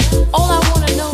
And I tried hard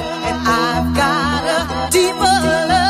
and I've got a deeper love.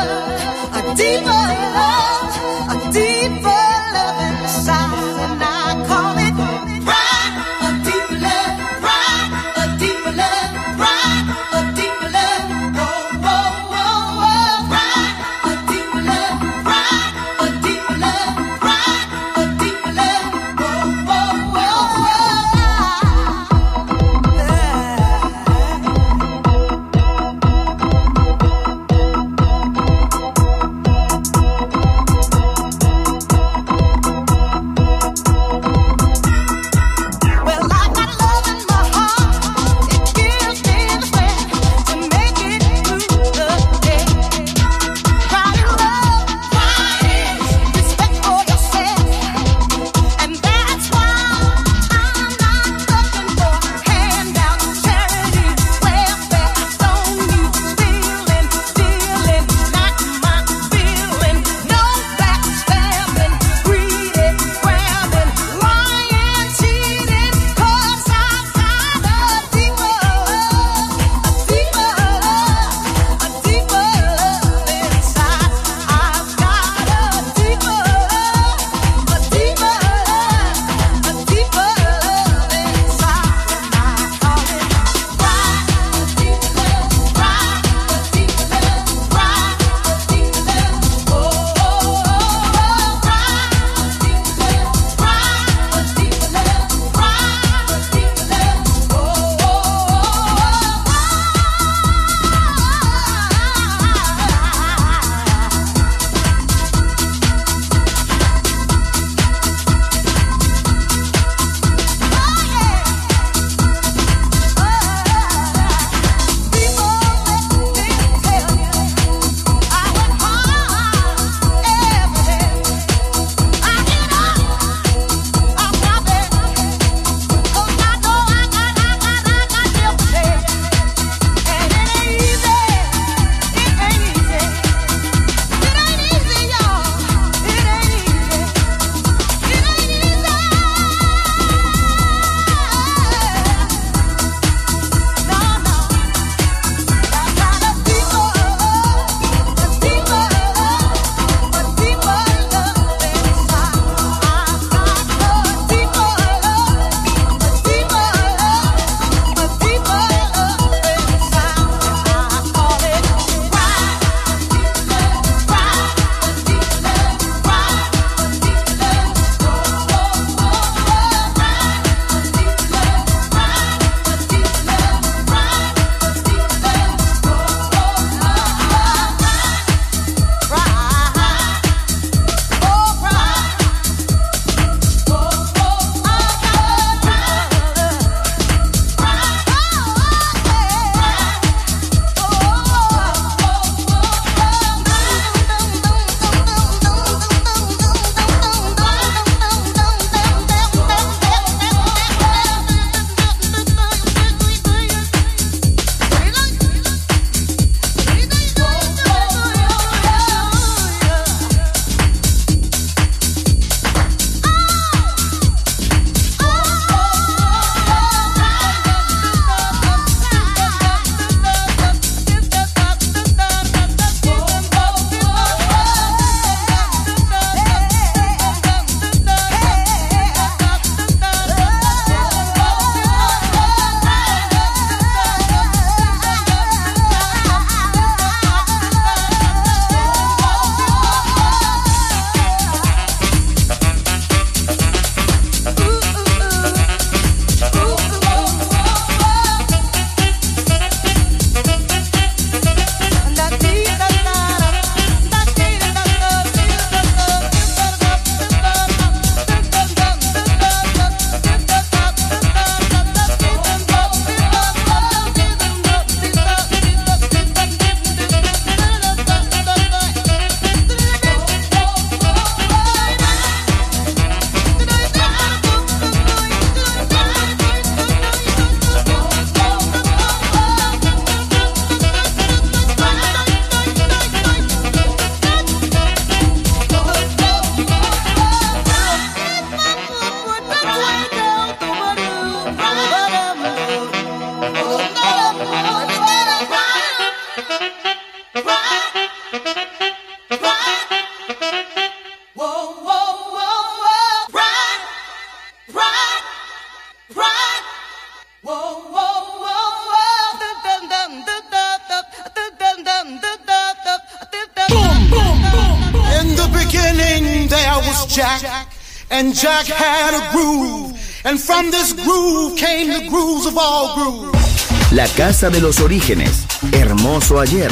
Casa de los orígenes. Hermoso ayer.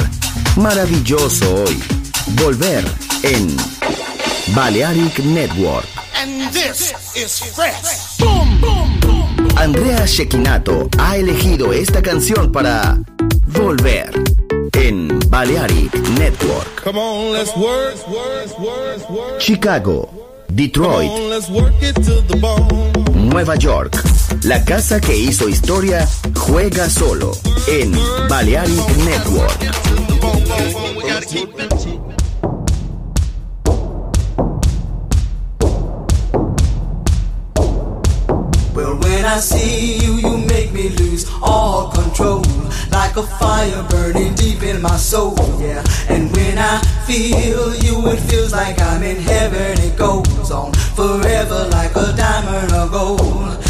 Maravilloso hoy. Volver en Balearic Network. And this is fresh. Andrea Shekinato ha elegido esta canción para Volver en Balearic Network. Come on, let's work. Chicago. Detroit, Nueva York. La casa que hizo historia juega solo en Balearic Network. Well, when I see you, you make me lose all control. Like a fire burning deep in my soul, yeah. And when I feel you, it feels like I'm in heaven. It goes on forever like a diamond or gold.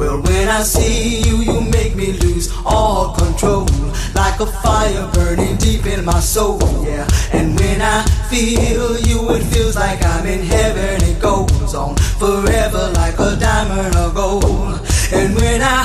Well, when I see you, you make me lose all control. Like a fire burning deep in my soul, yeah. And when I feel you, it feels like I'm in heaven. It goes on forever like a diamond of gold. And when I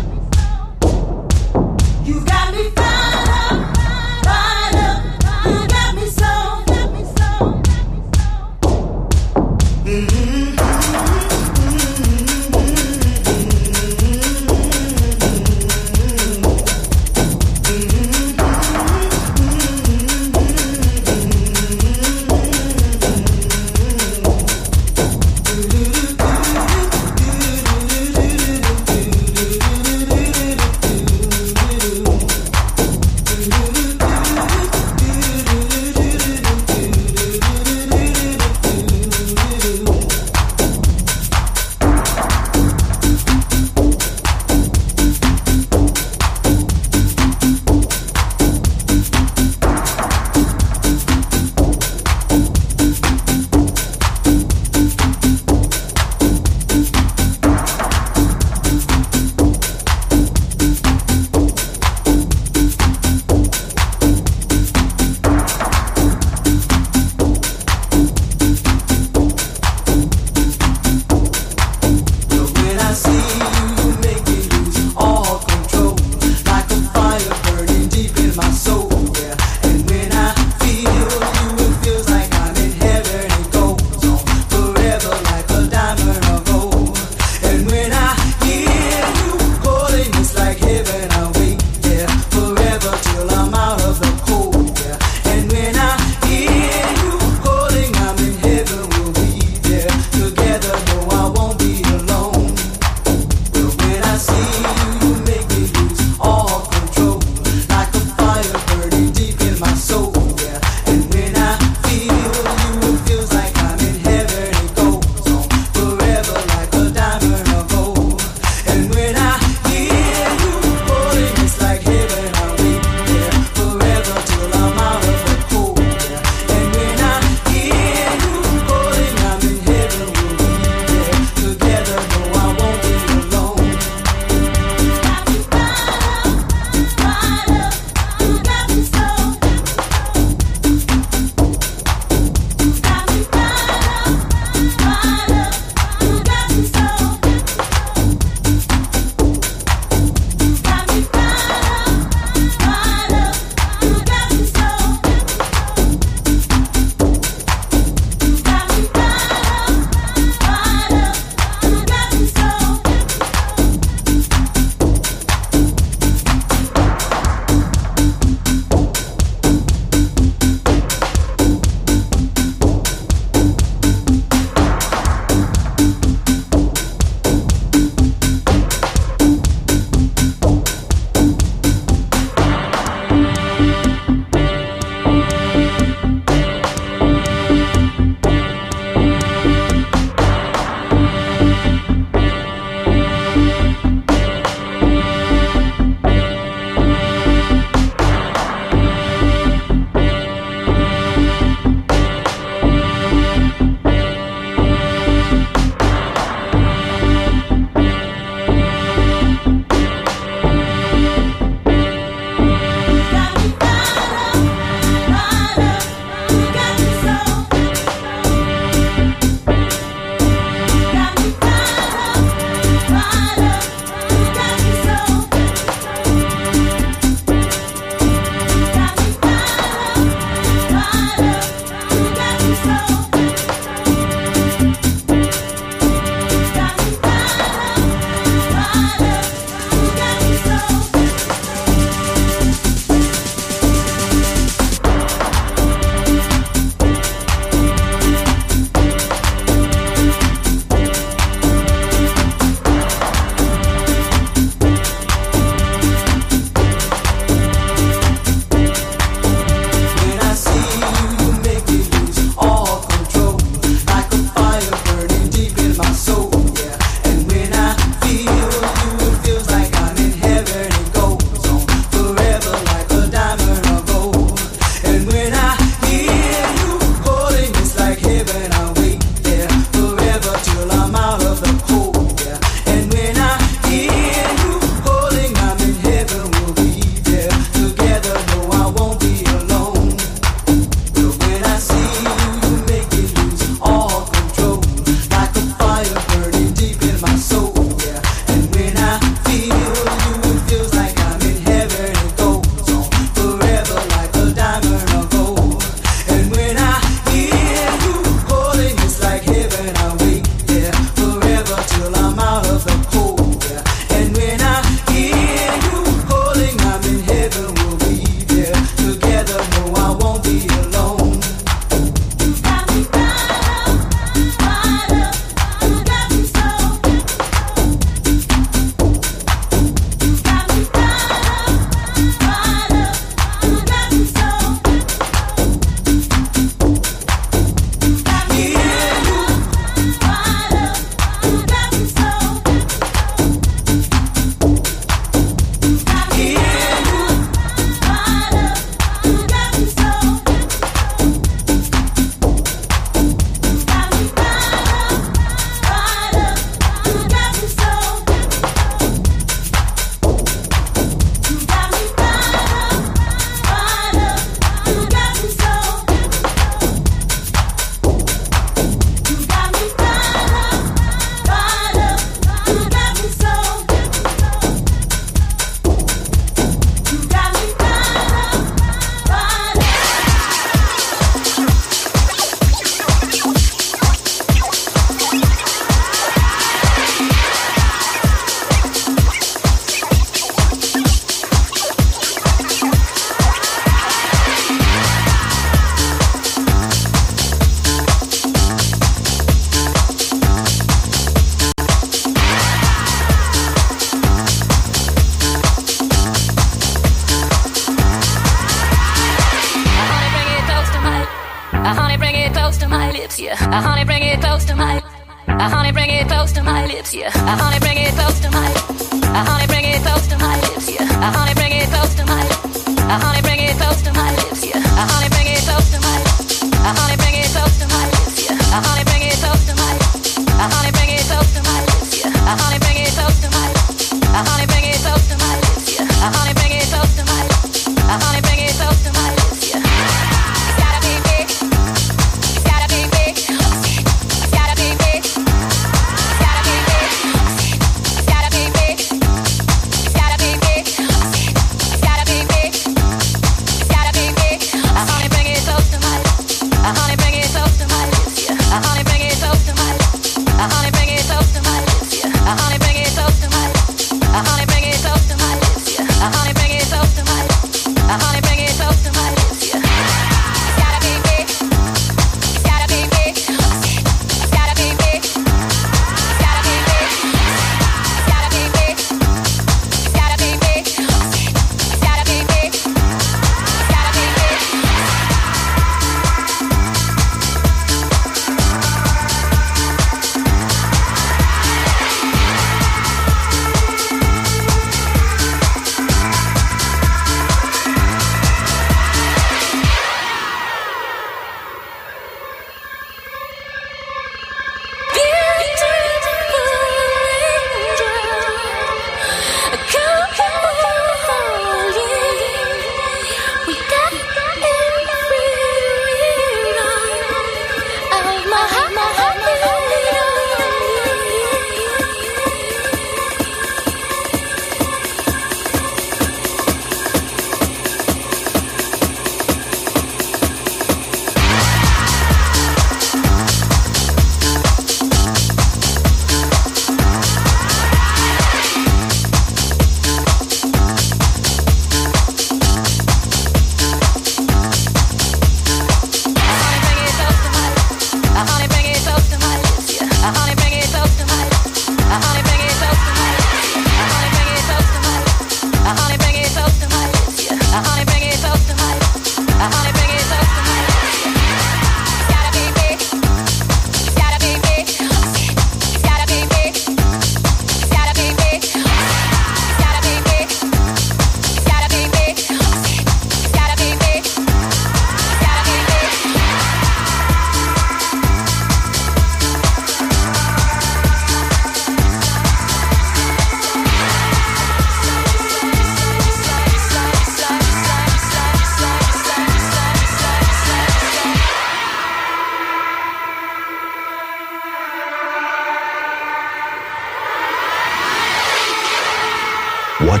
What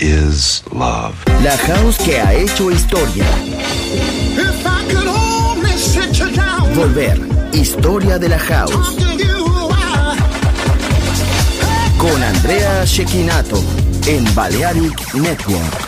is love? La house que ha hecho historia. Volver, historia de la house. Con Andrea Shekinato en Balearic Network.